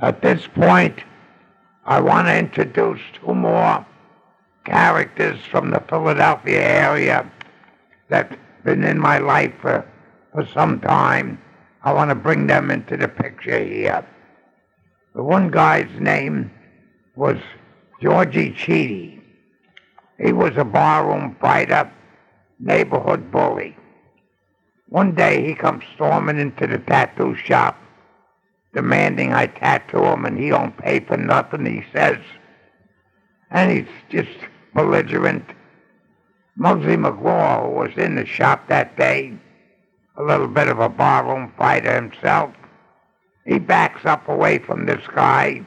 At this point, I want to introduce two more characters from the Philadelphia area that've been in my life for, for some time. I want to bring them into the picture here. The one guy's name was Georgie Cheedy. He was a barroom fighter, neighborhood bully. One day he comes storming into the tattoo shop, demanding I tattoo him, and he don't pay for nothing, he says. And he's just belligerent. Muggsy McGraw, was in the shop that day, a little bit of a barroom fighter himself, he backs up away from this guy.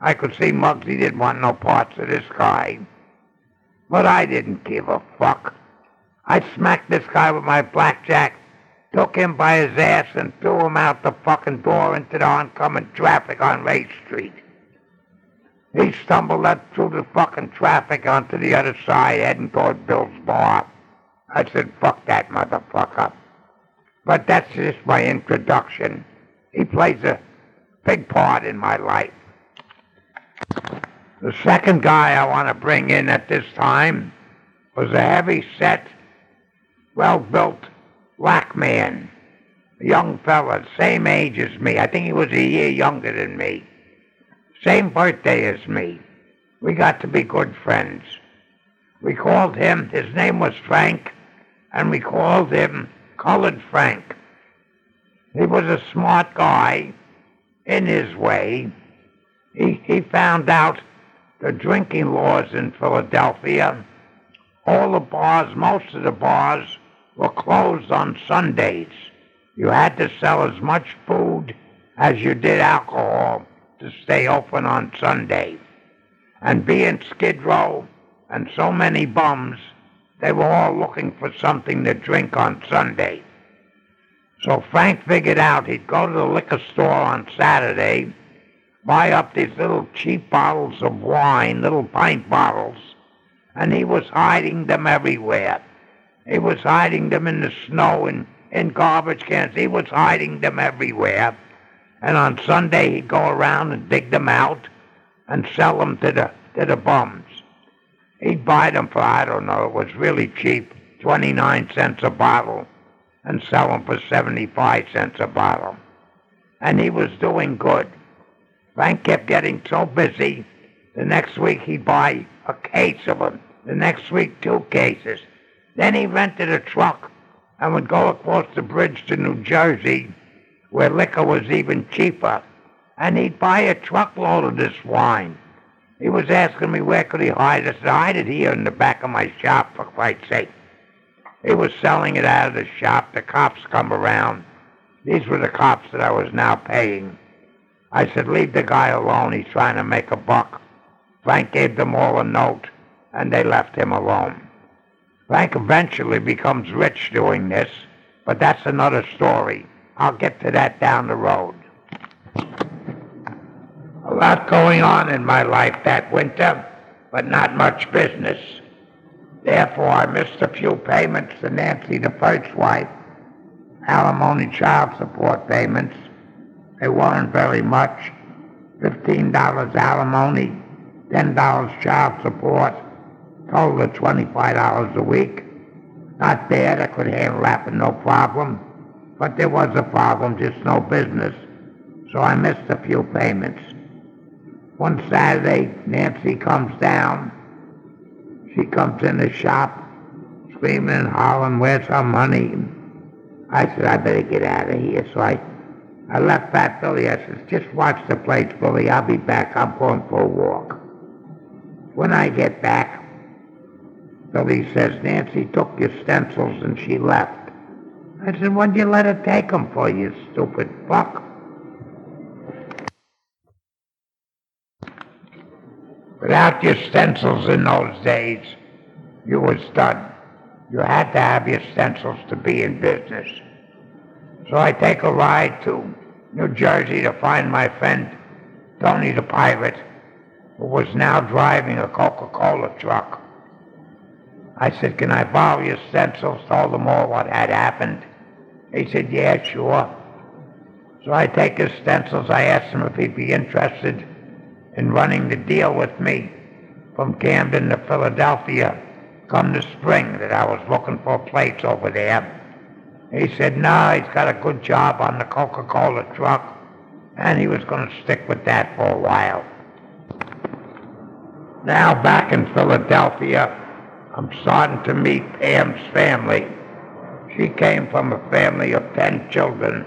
I could see Muggsy didn't want no parts of this guy. But I didn't give a fuck. I smacked this guy with my blackjack, took him by his ass, and threw him out the fucking door into the oncoming traffic on Race Street. He stumbled up through the fucking traffic onto the other side, heading toward Bill's bar. I said, fuck that motherfucker. But that's just my introduction. He plays a big part in my life. The second guy I want to bring in at this time was a heavy-set, well-built black man, a young fella, same age as me. I think he was a year younger than me. Same birthday as me. We got to be good friends. We called him, his name was Frank, and we called him Colored Frank. He was a smart guy in his way. He, he found out the drinking laws in Philadelphia. All the bars, most of the bars, were closed on Sundays. You had to sell as much food as you did alcohol to stay open on Sunday. And being Skid Row and so many bums, they were all looking for something to drink on Sunday. So Frank figured out he'd go to the liquor store on Saturday, buy up these little cheap bottles of wine, little pint bottles, and he was hiding them everywhere. He was hiding them in the snow and in garbage cans. He was hiding them everywhere. And on Sunday he'd go around and dig them out and sell them to the to the bums. He'd buy them for I don't know, it was really cheap, twenty nine cents a bottle and sell them for 75 cents a bottle. And he was doing good. Frank kept getting so busy, the next week he'd buy a case of them. The next week, two cases. Then he rented a truck and would go across the bridge to New Jersey, where liquor was even cheaper, and he'd buy a truckload of this wine. He was asking me where could he hide it. I said, hide it here in the back of my shop, for Christ's sake. He was selling it out of the shop. The cops come around. These were the cops that I was now paying. I said, leave the guy alone. He's trying to make a buck. Frank gave them all a note, and they left him alone. Frank eventually becomes rich doing this, but that's another story. I'll get to that down the road. A lot going on in my life that winter, but not much business. Therefore, I missed a few payments to Nancy, the first wife, alimony child support payments. They weren't very much. $15 alimony, $10 child support, total of $25 a week. Not bad, I could handle that with no problem. But there was a problem, just no business. So I missed a few payments. One Saturday, Nancy comes down she comes in the shop screaming and hollering, where's her money? I said, I better get out of here. So I, I left Fat Billy. I said, just watch the place, Billy. I'll be back. I'm going for a walk. When I get back, Billy says, Nancy took your stencils and she left. I said, what'd you let her take them for, you stupid fuck? Without your stencils in those days, you was done. You had to have your stencils to be in business. So I take a ride to New Jersey to find my friend Tony the Pirate, who was now driving a Coca-Cola truck. I said, can I borrow your stencils? Told him all what had happened. He said, yeah, sure. So I take his stencils. I asked him if he'd be interested in running the deal with me from Camden to Philadelphia come the spring that I was looking for plates over there. He said, no, he's got a good job on the Coca-Cola truck, and he was going to stick with that for a while. Now back in Philadelphia, I'm starting to meet Pam's family. She came from a family of ten children.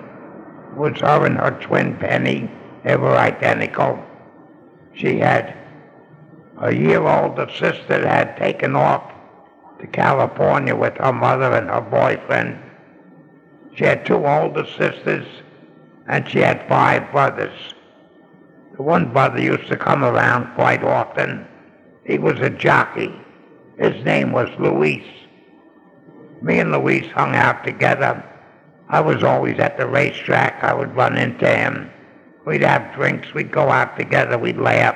It was her and her twin Penny. They were identical. She had a year older sister that had taken off to California with her mother and her boyfriend. She had two older sisters, and she had five brothers. The one brother used to come around quite often. He was a jockey. His name was Luis. Me and Luis hung out together. I was always at the racetrack. I would run into him. We'd have drinks. We'd go out together. We'd laugh.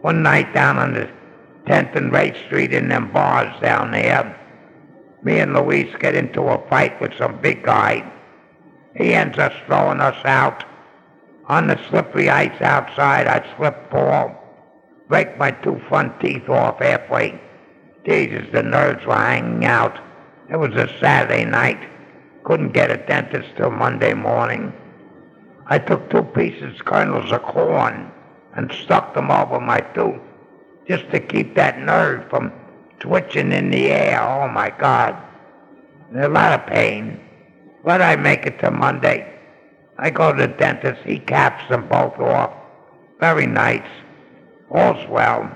One night down on the 10th and Race Street in them bars down there, me and Luis get into a fight with some big guy. He ends up throwing us out. On the slippery ice outside, I slip fall, break my two front teeth off halfway. Jesus, the nerves were hanging out. It was a Saturday night. Couldn't get a dentist till Monday morning. I took two pieces kernels of corn and stuck them over my tooth just to keep that nerve from twitching in the air. Oh my God. a lot of pain. But I make it to Monday. I go to the dentist. He caps them both off. Very nice. All's well.